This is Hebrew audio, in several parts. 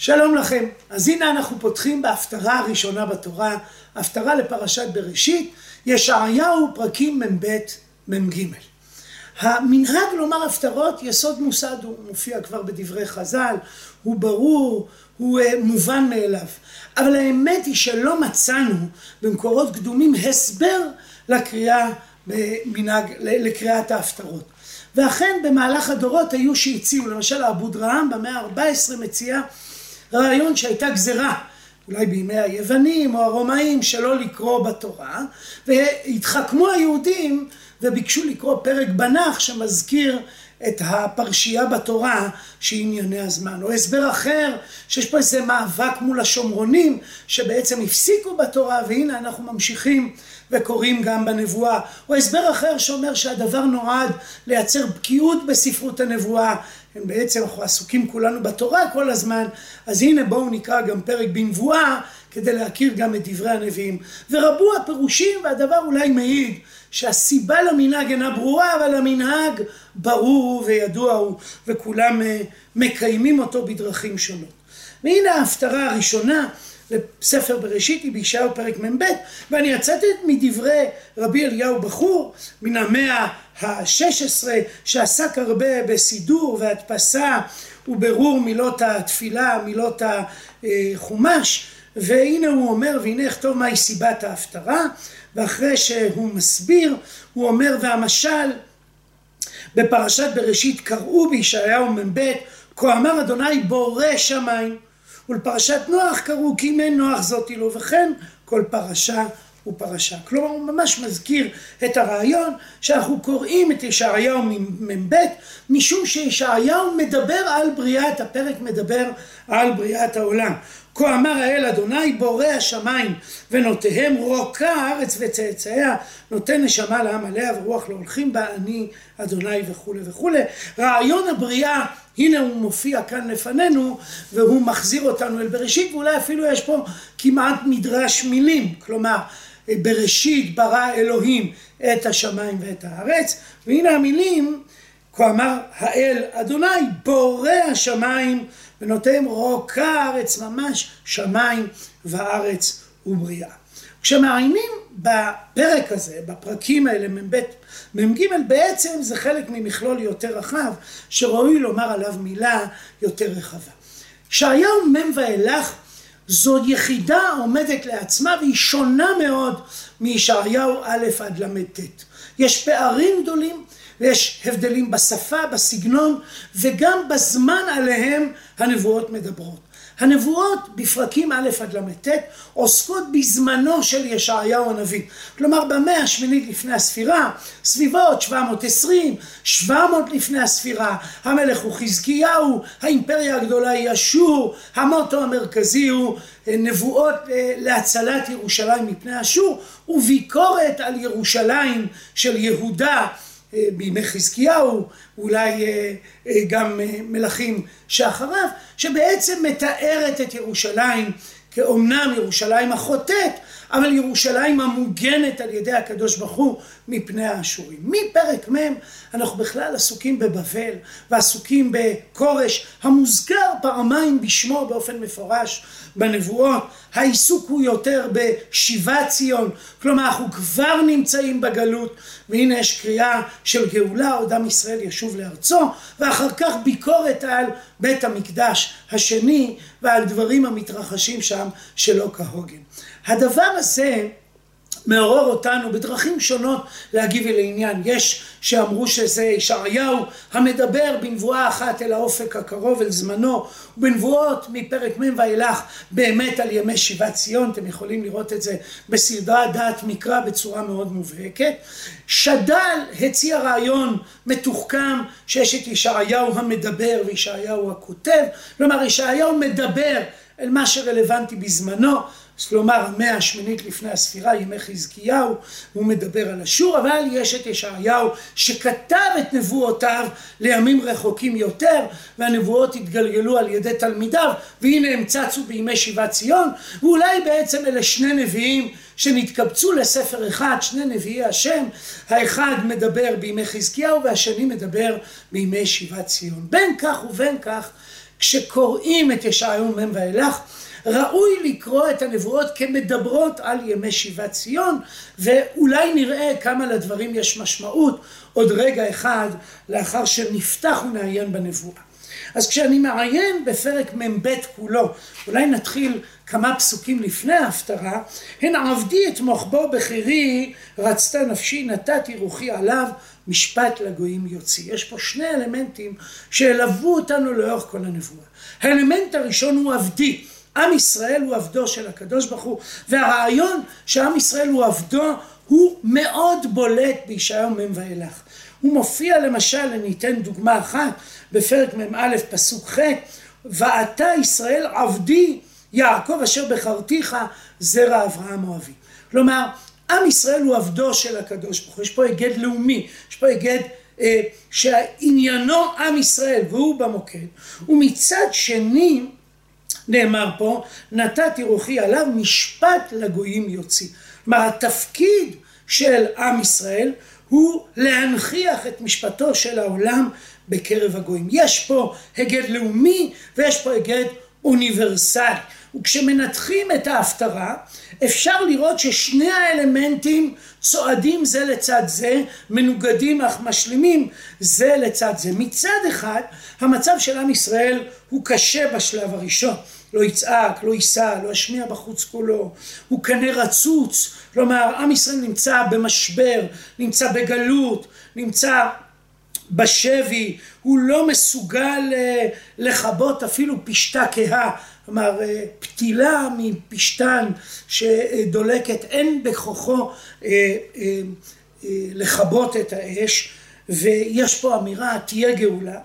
שלום לכם. אז הנה אנחנו פותחים בהפטרה הראשונה בתורה, הפטרה לפרשת בראשית, ישעיהו פרקים מ"ב מ"ג. המנהג לומר הפטרות יסוד מוסד הוא מופיע כבר בדברי חז"ל, הוא ברור, הוא מובן מאליו. אבל האמת היא שלא מצאנו במקורות קדומים הסבר לקריאה במנהג, לקריאת ההפטרות. ואכן במהלך הדורות היו שהציעו, למשל אבו דרהם במאה ה-14 מציע רעיון שהייתה גזרה, אולי בימי היוונים או הרומאים, שלא לקרוא בתורה, והתחכמו היהודים וביקשו לקרוא פרק בנח שמזכיר את הפרשייה בתורה שהיא ענייני הזמן. או הסבר אחר, שיש פה איזה מאבק מול השומרונים, שבעצם הפסיקו בתורה, והנה אנחנו ממשיכים וקוראים גם בנבואה. או הסבר אחר שאומר שהדבר נועד לייצר בקיאות בספרות הנבואה. הם בעצם, אנחנו עסוקים כולנו בתורה כל הזמן, אז הנה בואו נקרא גם פרק בנבואה, כדי להכיר גם את דברי הנביאים. ורבו הפירושים, והדבר אולי מעיד שהסיבה למנהג אינה ברורה, אבל המנהג ברור וידוע הוא, וכולם אה, מקיימים אותו בדרכים שונות. והנה ההפטרה הראשונה לספר בראשית היא בישעיהו פרק מ"ב, ואני אצטט מדברי רבי אליהו בחור מן המאה ה-16, שעסק הרבה בסידור והדפסה וברור מילות התפילה, מילות החומש, והנה הוא אומר, והנה אכתוב מהי סיבת ההפטרה, ואחרי שהוא מסביר, הוא אומר, והמשל בפרשת בראשית קראו בישעיהו מ"ב, כה אמר אדוני בורא שמיים, ולפרשת נוח קראו כי אם אין נוח זאתי לו, וכן כל פרשה ופרשה. כלומר הוא ממש מזכיר את הרעיון שאנחנו קוראים את ישעיהו מ"ב משום שישעיהו מדבר על בריאת, הפרק מדבר על בריאת העולם. כה אמר האל אדוני בורא השמיים ונותיהם רוקה הארץ וצאצאיה נותן נשמה לעם עליה ורוח לא הולכים בה אני אדוני וכולי וכולי. רעיון הבריאה הנה הוא מופיע כאן לפנינו והוא מחזיר אותנו אל בראשית ואולי אפילו יש פה כמעט מדרש מילים כלומר בראשית ברא אלוהים את השמיים ואת הארץ והנה המילים כה אמר האל אדוני בורא השמיים ונותן רוקה הארץ ממש שמיים וארץ ובריאה. כשמעיינים בפרק הזה, בפרקים האלה, מ"ב, מ"ג, בעצם זה חלק ממכלול יותר רחב, שראוי לומר עליו מילה יותר רחבה. ישעיהו מ' ואילך זו יחידה עומדת לעצמה והיא שונה מאוד מישעיהו א' עד ל"ט. יש פערים גדולים ויש הבדלים בשפה, בסגנון וגם בזמן עליהם הנבואות מדברות. הנבואות בפרקים א' עד ל"ט עוסקות בזמנו של ישעיהו הנביא. כלומר במאה השמינית לפני הספירה, סביבות 720, 700 לפני הספירה, המלך הוא חזקיהו, האימפריה הגדולה היא אשור, המוטו המרכזי הוא נבואות להצלת ירושלים מפני אשור, וביקורת על ירושלים של יהודה בימי חזקיהו, אולי גם מלכים שאחריו, שבעצם מתארת את ירושלים כאומנם ירושלים החוטאת, אבל ירושלים המוגנת על ידי הקדוש ברוך הוא מפני האשורים. מפרק מ' אנחנו בכלל עסוקים בבבל ועסוקים בכורש המוזכר פעמיים בשמו באופן מפורש בנבואות. העיסוק הוא יותר בשיבת ציון, כלומר אנחנו כבר נמצאים בגלות והנה יש קריאה של גאולה, עוד עם ישראל ישוב לארצו, ואחר כך ביקורת על בית המקדש השני ועל דברים המתרחשים שם שלא כהוגן. הדבר הזה מעורר אותנו בדרכים שונות להגיב אל העניין. יש שאמרו שזה ישעיהו המדבר בנבואה אחת אל האופק הקרוב, אל זמנו, ובנבואות מפרק מ' ואילך באמת על ימי שיבת ציון, אתם יכולים לראות את זה בסדרת דעת מקרא בצורה מאוד מובהקת. שד"ל הציע רעיון מתוחכם שיש את ישעיהו המדבר וישעיהו הכותב, כלומר ישעיהו מדבר אל מה שרלוונטי בזמנו, כלומר המאה השמינית לפני הספירה, ימי חזקיהו, הוא מדבר על אשור, אבל יש את ישעיהו שכתב את נבואותיו לימים רחוקים יותר, והנבואות התגלגלו על ידי תלמידיו, והנה הם צצו בימי שיבת ציון, ואולי בעצם אלה שני נביאים שנתקבצו לספר אחד, שני נביאי השם, האחד מדבר בימי חזקיהו והשני מדבר בימי שיבת ציון. בין כך ובין כך כשקוראים את ישעיהו מ' ואילך, ראוי לקרוא את הנבואות כמדברות על ימי שיבת ציון, ואולי נראה כמה לדברים יש משמעות עוד רגע אחד לאחר שנפתח ונעיין בנבואה. אז כשאני מעיין בפרק מ"ב כולו, אולי נתחיל כמה פסוקים לפני ההפטרה, הן עבדי את מוחבו בחירי, רצתה נפשי, נתתי רוחי עליו, משפט לגויים יוציא. יש פה שני אלמנטים שילוו אותנו לאורך כל הנבואה. האלמנט הראשון הוא עבדי. עם ישראל הוא עבדו של הקדוש ברוך הוא, והרעיון שעם ישראל הוא עבדו הוא מאוד בולט בישעיהו מ' ואילך. הוא מופיע למשל, אני אתן דוגמה אחת, בפרק מ"א פסוק ח', ואתה ישראל עבדי יעקב אשר בחרתיך זרע אברהם אוהבי. כלומר, עם ישראל הוא עבדו של הקדוש ברוך הוא, יש פה היגד לאומי, יש פה היגד אה, שעניינו עם ישראל והוא במוקד, ומצד שני נאמר פה, נתתי רוחי עליו משפט לגויים יוציא. כלומר, התפקיד של עם ישראל הוא להנכיח את משפטו של העולם בקרב הגויים. יש פה היגד לאומי ויש פה היגד אוניברסלי. וכשמנתחים את ההפטרה, אפשר לראות ששני האלמנטים צועדים זה לצד זה, מנוגדים אך משלימים זה לצד זה. מצד אחד, המצב של עם ישראל הוא קשה בשלב הראשון. לא יצעק, לא יישא, לא ישמיע בחוץ קולו, הוא קנה רצוץ, כלומר עם ישראל נמצא במשבר, נמצא בגלות, נמצא בשבי, הוא לא מסוגל אה, לכבות אפילו פשתה כהה, כלומר אה, פתילה מפשתן שדולקת, אין בכוחו אה, לכבות את האש, ויש פה אמירה, תהיה גאולה,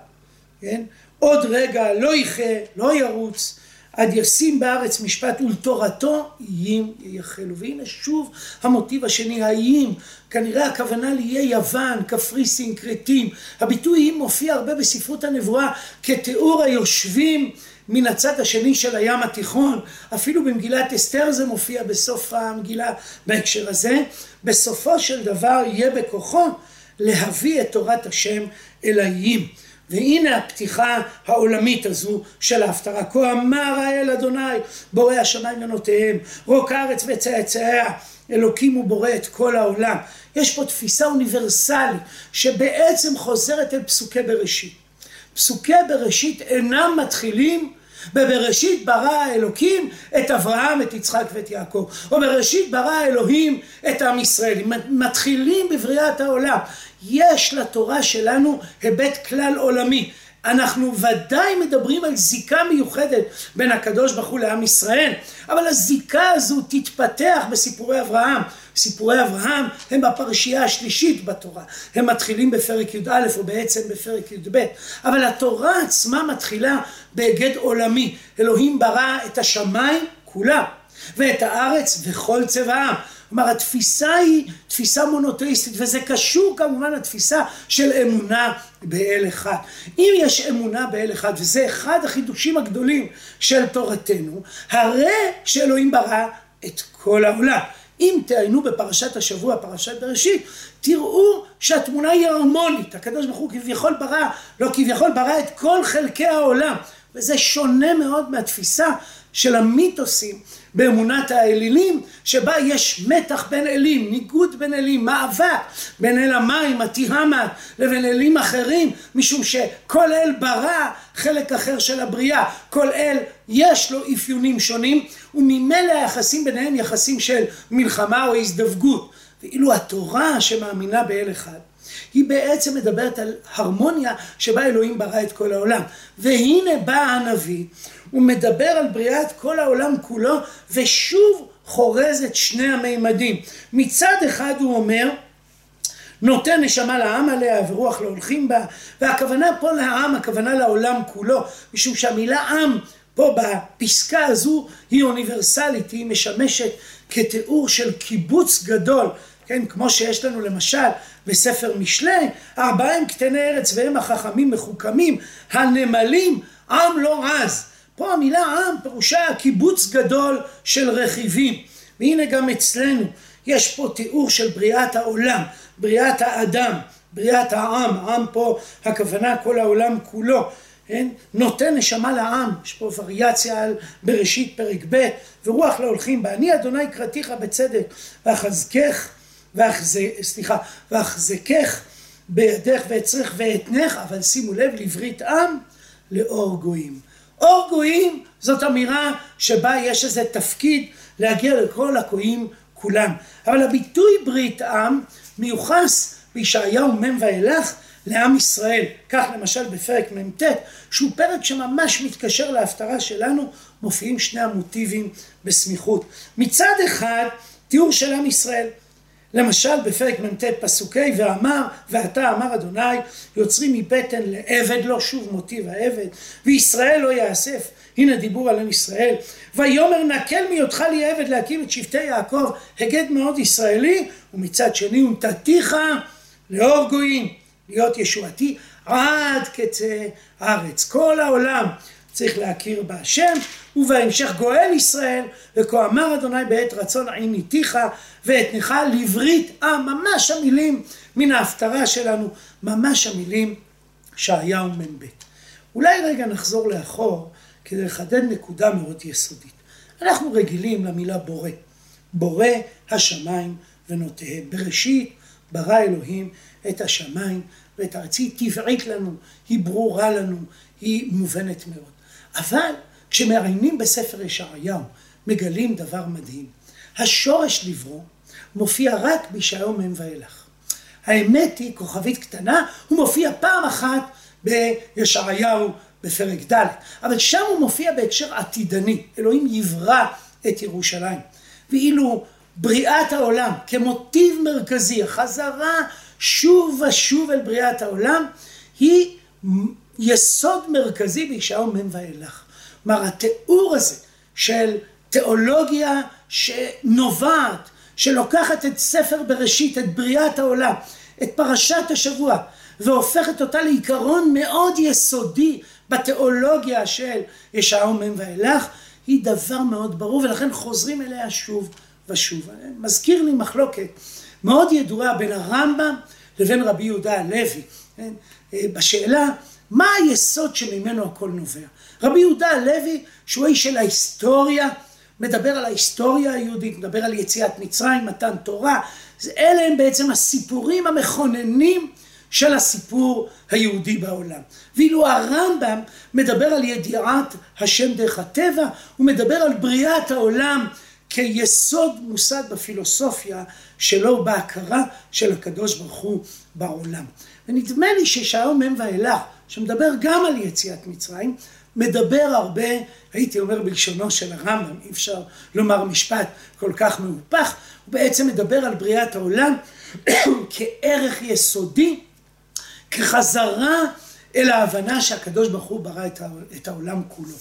כן? עוד רגע לא יחה, לא ירוץ, עד ישים בארץ משפט ולתורתו איים ייחלו. והנה שוב המוטיב השני, האיים, כנראה הכוונה לאיי יוון, קפריסין, כרתים. הביטוי איים מופיע הרבה בספרות הנבואה כתיאור היושבים מן הצד השני של הים התיכון. אפילו במגילת אסתר זה מופיע בסוף המגילה בהקשר הזה. בסופו של דבר יהיה בכוחו להביא את תורת השם אל האיים. והנה הפתיחה העולמית הזו של ההפטרה. כה אמר האל אדוני בורא השמיים ונותיהם, רוק הארץ וצאצאיה, אלוקים הוא בורא את כל העולם. יש פה תפיסה אוניברסלית שבעצם חוזרת אל פסוקי בראשית. פסוקי בראשית אינם מתחילים בבראשית ברא האלוקים את אברהם, את יצחק ואת יעקב. או בראשית ברא האלוהים את עם ישראל. מתחילים בבריאת העולם. יש לתורה שלנו היבט כלל עולמי. אנחנו ודאי מדברים על זיקה מיוחדת בין הקדוש ברוך הוא לעם ישראל, אבל הזיקה הזו תתפתח בסיפורי אברהם. סיפורי אברהם הם בפרשייה השלישית בתורה. הם מתחילים בפרק י"א או בעצם בפרק י"ב. אבל התורה עצמה מתחילה בהיגד עולמי. אלוהים ברא את השמיים כולם, ואת הארץ וכל צבעם. כלומר התפיסה היא תפיסה מונותאיסטית וזה קשור כמובן לתפיסה של אמונה באל אחד. אם יש אמונה באל אחד וזה אחד החידושים הגדולים של תורתנו, הרי שאלוהים ברא את כל העולם. אם תעיינו בפרשת השבוע, פרשת בראשית, תראו שהתמונה היא הרמונית. הקדוש ברוך הוא כביכול ברא, לא כביכול ברא את כל חלקי העולם. וזה שונה מאוד מהתפיסה של המיתוסים באמונת האלילים, שבה יש מתח בין אלים, ניגוד בין אלים, מאבק בין אל המים, התיהמת, לבין אלים אחרים, משום שכל אל ברא חלק אחר של הבריאה, כל אל יש לו אפיונים שונים, וממילא היחסים ביניהם יחסים של מלחמה או הזדווגות. ואילו התורה שמאמינה באל אחד, היא בעצם מדברת על הרמוניה שבה אלוהים ברא את כל העולם. והנה בא הנביא, הוא מדבר על בריאת כל העולם כולו, ושוב חורז את שני המימדים. מצד אחד הוא אומר, נותן נשמה לעם עליה ורוח לא הולכים בה, והכוונה פה לעם, הכוונה לעולם כולו, משום שהמילה עם פה בפסקה הזו היא אוניברסלית, היא משמשת כתיאור של קיבוץ גדול, כן, כמו שיש לנו למשל בספר משלי, ארבעה הם קטני ארץ והם החכמים מחוכמים, הנמלים, עם לא רז. פה המילה עם פירושה קיבוץ גדול של רכיבים. והנה גם אצלנו יש פה תיאור של בריאת העולם, בריאת האדם, בריאת העם, עם פה הכוונה כל העולם כולו. נותן נשמה לעם, יש פה וריאציה על בראשית פרק ב', ורוח להולכים בה, אני אדוני קראתיך בצדק, ואחזקך, סליחה, ואחזקך בידך ואצרך ואתנך, אבל שימו לב, לברית עם, לאור גויים. אור גויים זאת אמירה שבה יש איזה תפקיד להגיע לכל הגויים כולם. אבל הביטוי ברית עם מיוחס בישעיהו מ' ואילך לעם ישראל. כך למשל בפרק מ"ט, שהוא פרק שממש מתקשר להפטרה שלנו, מופיעים שני המוטיבים בסמיכות. מצד אחד, תיאור של עם ישראל. למשל בפרק מ"ט פסוקי ואמר ועתה אמר אדוני יוצרים מבטן לעבד לו שוב מוטיב העבד וישראל לא יאסף. הנה דיבור על עם ישראל. ויאמר נקל מהיותך לי עבד להקים את שבטי יעקב הגד מאוד ישראלי ומצד שני ונתתיך לאור גויים להיות ישועתי עד קצה הארץ. כל העולם צריך להכיר בהשם, ובהמשך גואל ישראל, וכה אמר אדוני בעת רצון עיניתיך ואתנך לברית עם, ממש המילים מן ההפטרה שלנו, ממש המילים שעיהו מ"ב. אולי רגע נחזור לאחור כדי לחדד נקודה מאוד יסודית. אנחנו רגילים למילה בורא, בורא השמיים ונותיהם. בראשית ברא אלוהים את השמיים ואת הארץ. היא טבעית לנו, היא ברורה לנו, היא מובנת מאוד. אבל כשמעיינים בספר ישעיהו, מגלים דבר מדהים. השורש לברוא מופיע רק בישעיהו מ' ואילך. האמת היא, כוכבית קטנה, הוא מופיע פעם אחת בישעיהו בפרק ד', אבל שם הוא מופיע בהקשר עתידני, אלוהים יברא את ירושלים. ואילו בריאת העולם כמוטיב מרכזי, החזרה שוב ושוב אל בריאת העולם, היא יסוד מרכזי בישעיהו מ' ואילך. כלומר, התיאור הזה של תיאולוגיה שנובעת, שלוקחת את ספר בראשית, את בריאת העולם, את פרשת השבוע, והופכת אותה לעיקרון מאוד יסודי בתיאולוגיה של ישעיהו מ' ואילך, היא דבר מאוד ברור, ולכן חוזרים אליה שוב ושוב. מזכיר לי מחלוקת מאוד ידועה בין הרמב"ם לבין רבי יהודה הלוי, כן? בשאלה מה היסוד שממנו הכל נובע? רבי יהודה הלוי, שהוא איש של ההיסטוריה, מדבר על ההיסטוריה היהודית, מדבר על יציאת מצרים, מתן תורה, אלה הם בעצם הסיפורים המכוננים של הסיפור היהודי בעולם. ואילו הרמב"ם מדבר על ידיעת השם דרך הטבע, הוא מדבר על בריאת העולם כיסוד מוסד בפילוסופיה שלו בהכרה של הקדוש ברוך הוא בעולם. ונדמה לי ששער מ' ואילך שמדבר גם על יציאת מצרים, מדבר הרבה, הייתי אומר בלשונו של הרמב"ם, אי אפשר לומר משפט כל כך מהופך, הוא בעצם מדבר על בריאת העולם כערך יסודי, כחזרה אל ההבנה שהקדוש ברוך הוא ברא את העולם כולו.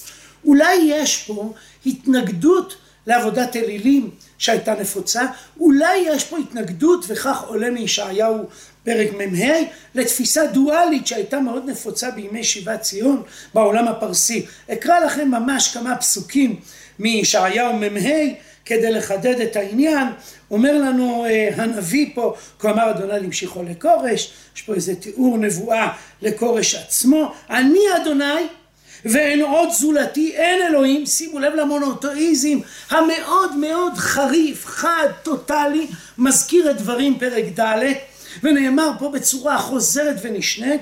אולי יש פה התנגדות לעבודת אלילים שהייתה נפוצה, אולי יש פה התנגדות, וכך עולה מישעיהו פרק מ"ה, לתפיסה דואלית שהייתה מאוד נפוצה בימי שיבת ציון בעולם הפרסי. אקרא לכם ממש כמה פסוקים מישעיהו מ"ה כדי לחדד את העניין. אומר לנו אה, הנביא פה, כה אמר אדוני למשיכו לכורש, יש פה איזה תיאור נבואה לכורש עצמו, אני אדוני ואין עוד זולתי, אין אלוהים, שימו לב למונותואיזם המאוד מאוד חריף, חד, טוטאלי, מזכיר את דברים פרק ד', ונאמר פה בצורה חוזרת ונשנית,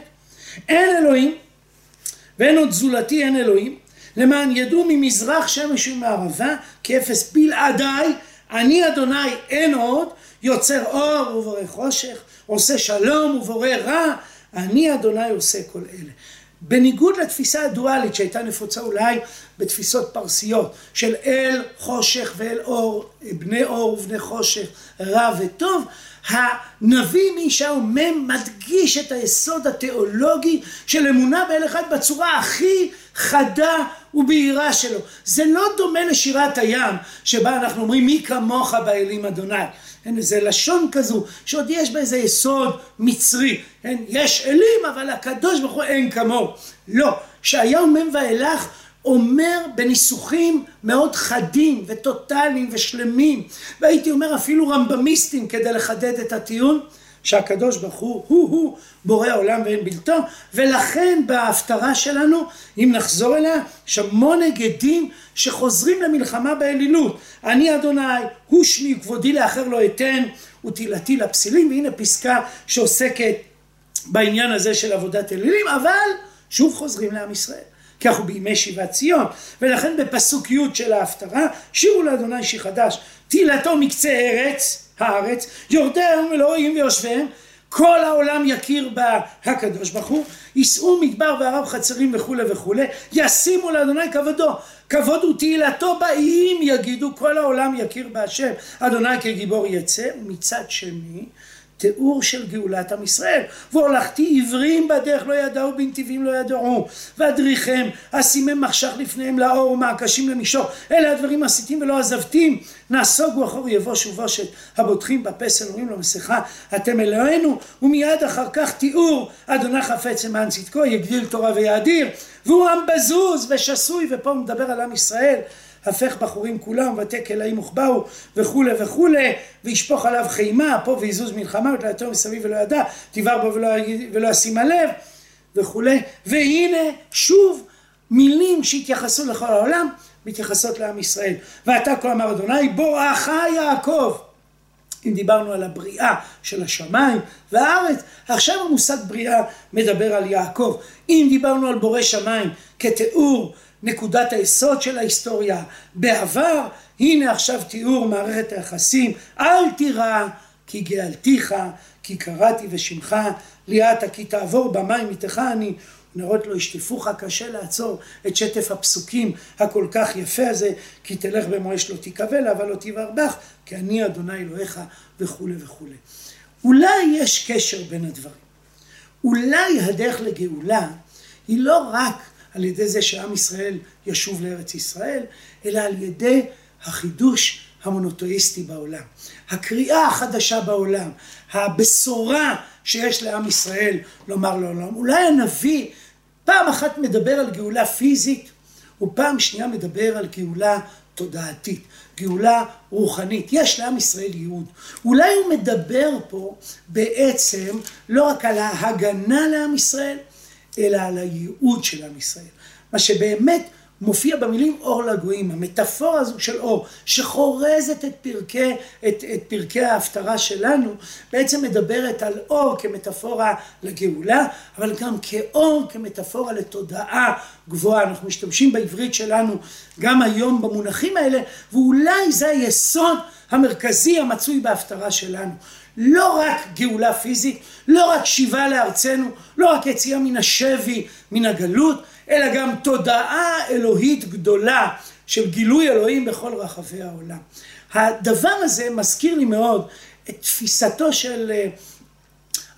אין אלוהים, ואין עוד זולתי אין אלוהים, למען ידעו ממזרח שמש ומערבה, כאפס בלעדיי, אני אדוני אין עוד, יוצר אור ובורא חושך, עושה שלום ובורא רע, אני אדוני עושה כל אלה. בניגוד לתפיסה הדואלית שהייתה נפוצה אולי בתפיסות פרסיות של אל חושך ואל אור, בני אור ובני חושך, רע וטוב, הנביא מישהו מ' מדגיש את היסוד התיאולוגי של אמונה באל אחד בצורה הכי חדה ובהירה שלו. זה לא דומה לשירת הים שבה אנחנו אומרים מי כמוך באלים אדוני. אין איזה לשון כזו שעוד יש בה איזה יסוד מצרי. אין, יש אלים אבל הקדוש ברוך הוא אין כמוהו. לא, שהיום מ' ואילך אומר בניסוחים מאוד חדים וטוטליים ושלמים והייתי אומר אפילו רמב"מיסטים כדי לחדד את הטיעון שהקדוש ברוך הוא הוא הוא בורא עולם ואין בלתו ולכן בהפטרה שלנו אם נחזור אליה יש המון היגדים שחוזרים למלחמה באלילות. אני אדוני הוא שמי וכבודי לאחר לא אתן ותהילתי לפסילים והנה פסקה שעוסקת בעניין הזה של עבודת אלילים אבל שוב חוזרים לעם ישראל כי אנחנו בימי שיבת ציון ולכן בפסוק י' של ההפטרה שירו לאדוני שיר חדש תהילתו מקצה ארץ הארץ יורדיהם אלוהים ויושביהם כל העולם יכיר בה הקדוש ברוך הוא יישאו מדבר וערב חצרים וכולי וכולי ישימו לאדוני כבודו כבוד ותהילתו באים יגידו כל העולם יכיר בהשם אדוני כגיבור יצא ומצד שני תיאור של גאולת עם ישראל. והולכתי עיוורים בדרך לא ידעו בנתיבים לא ידעו. ואדריכם אשימם מחשך לפניהם לאור ומעקשים למישור. אלה הדברים הסיתים ולא עזבתים. נסוגו אחור יבוש ובושת. הבוטחים בפסל אומרים לו מסכה. אתם אלוהינו ומיד אחר כך תיאור. אדוני חפץ למען צדקו יגדיל תורה ויאדיר. והוא עם בזוז ושסוי ופה הוא מדבר על עם ישראל הפך בחורים כולם ותק אלאים וכבאו וכולי וכולי וישפוך עליו חימה פה ויזוז מלחמה ותלתו מסביב ולא ידע תבער בו ולא, ולא ישים הלב וכולי והנה שוב מילים שהתייחסו לכל העולם מתייחסות לעם ישראל. ואתה כה אמר אדוני בואך יעקב. אם דיברנו על הבריאה של השמיים והארץ, עכשיו המושג בריאה מדבר על יעקב. אם דיברנו על בורא שמיים כתיאור נקודת היסוד של ההיסטוריה בעבר, הנה עכשיו תיאור מערכת היחסים, אל תירא כי גאלתיך, כי קראתי ושמך, ליאת כי תעבור במים איתך אני, נרות לא ישטפוך, קשה לעצור את שטף הפסוקים הכל כך יפה הזה, כי תלך במואש לא תיכבל, אבל לא תבער בך, כי אני אדוני אלוהיך וכולי וכולי. אולי יש קשר בין הדברים. אולי הדרך לגאולה היא לא רק על ידי זה שעם ישראל ישוב לארץ ישראל, אלא על ידי החידוש המונותואיסטי בעולם. הקריאה החדשה בעולם, הבשורה שיש לעם ישראל לומר לעולם. אולי הנביא פעם אחת מדבר על גאולה פיזית, ופעם שנייה מדבר על גאולה תודעתית, גאולה רוחנית. יש לעם ישראל ייעוד. אולי הוא מדבר פה בעצם לא רק על ההגנה לעם ישראל, אלא על הייעוד של עם ישראל. מה שבאמת מופיע במילים אור לגויים, המטאפורה הזו של אור, שחורזת את פרקי, את, את פרקי ההפטרה שלנו, בעצם מדברת על אור כמטאפורה לגאולה, אבל גם כאור כמטאפורה לתודעה גבוהה. אנחנו משתמשים בעברית שלנו גם היום במונחים האלה, ואולי זה היסוד המרכזי המצוי בהפטרה שלנו. לא רק גאולה פיזית, לא רק שיבה לארצנו, לא רק יציאה מן השבי, מן הגלות, אלא גם תודעה אלוהית גדולה של גילוי אלוהים בכל רחבי העולם. הדבר הזה מזכיר לי מאוד את תפיסתו של אה,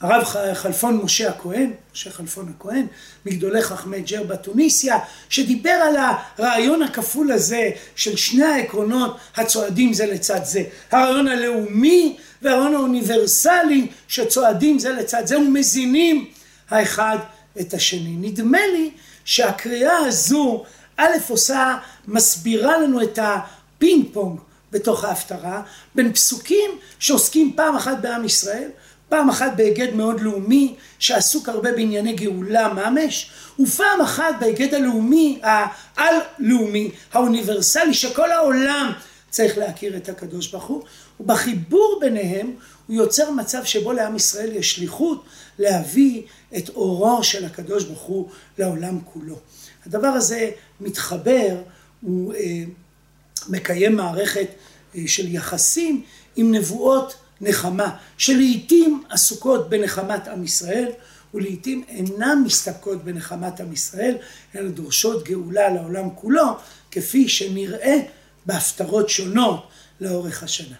הרב חלפון משה הכהן, משה חלפון הכהן, מגדולי חכמי ג'רבה טוניסיה, שדיבר על הרעיון הכפול הזה של שני העקרונות הצועדים זה לצד זה. הרעיון הלאומי והרעיון האוניברסלי שצועדים זה לצד זה ומזינים האחד את השני. נדמה לי שהקריאה הזו, א' עושה, מסבירה לנו את הפינג פונג בתוך ההפטרה, בין פסוקים שעוסקים פעם אחת בעם ישראל, פעם אחת בהיגד מאוד לאומי, שעסוק הרבה בענייני גאולה ממש, ופעם אחת בהיגד הלאומי, העל-לאומי, האוניברסלי, שכל העולם צריך להכיר את הקדוש ברוך הוא, ובחיבור ביניהם הוא יוצר מצב שבו לעם ישראל יש שליחות להביא את אורו של הקדוש ברוך הוא לעולם כולו. הדבר הזה מתחבר, הוא אה, מקיים מערכת אה, של יחסים עם נבואות נחמה, שלעיתים עסוקות בנחמת עם ישראל, ולעיתים אינן מסתפקות בנחמת עם ישראל, אלא דורשות גאולה לעולם כולו, כפי שנראה בהפטרות שונות לאורך השנה.